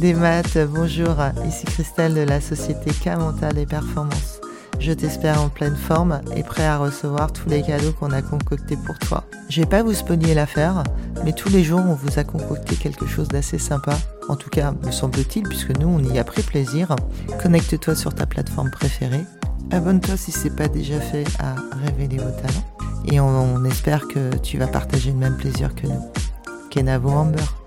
Des maths, bonjour, ici Christelle de la société K Mental et Performance. Je t'espère en pleine forme et prêt à recevoir tous les cadeaux qu'on a concoctés pour toi. Je vais pas vous spoiler l'affaire, mais tous les jours on vous a concocté quelque chose d'assez sympa. En tout cas, me semble-t-il, puisque nous on y a pris plaisir. Connecte-toi sur ta plateforme préférée. Abonne-toi si c'est pas déjà fait à révéler vos talents. Et on, espère que tu vas partager le même plaisir que nous. Kenavo Amber.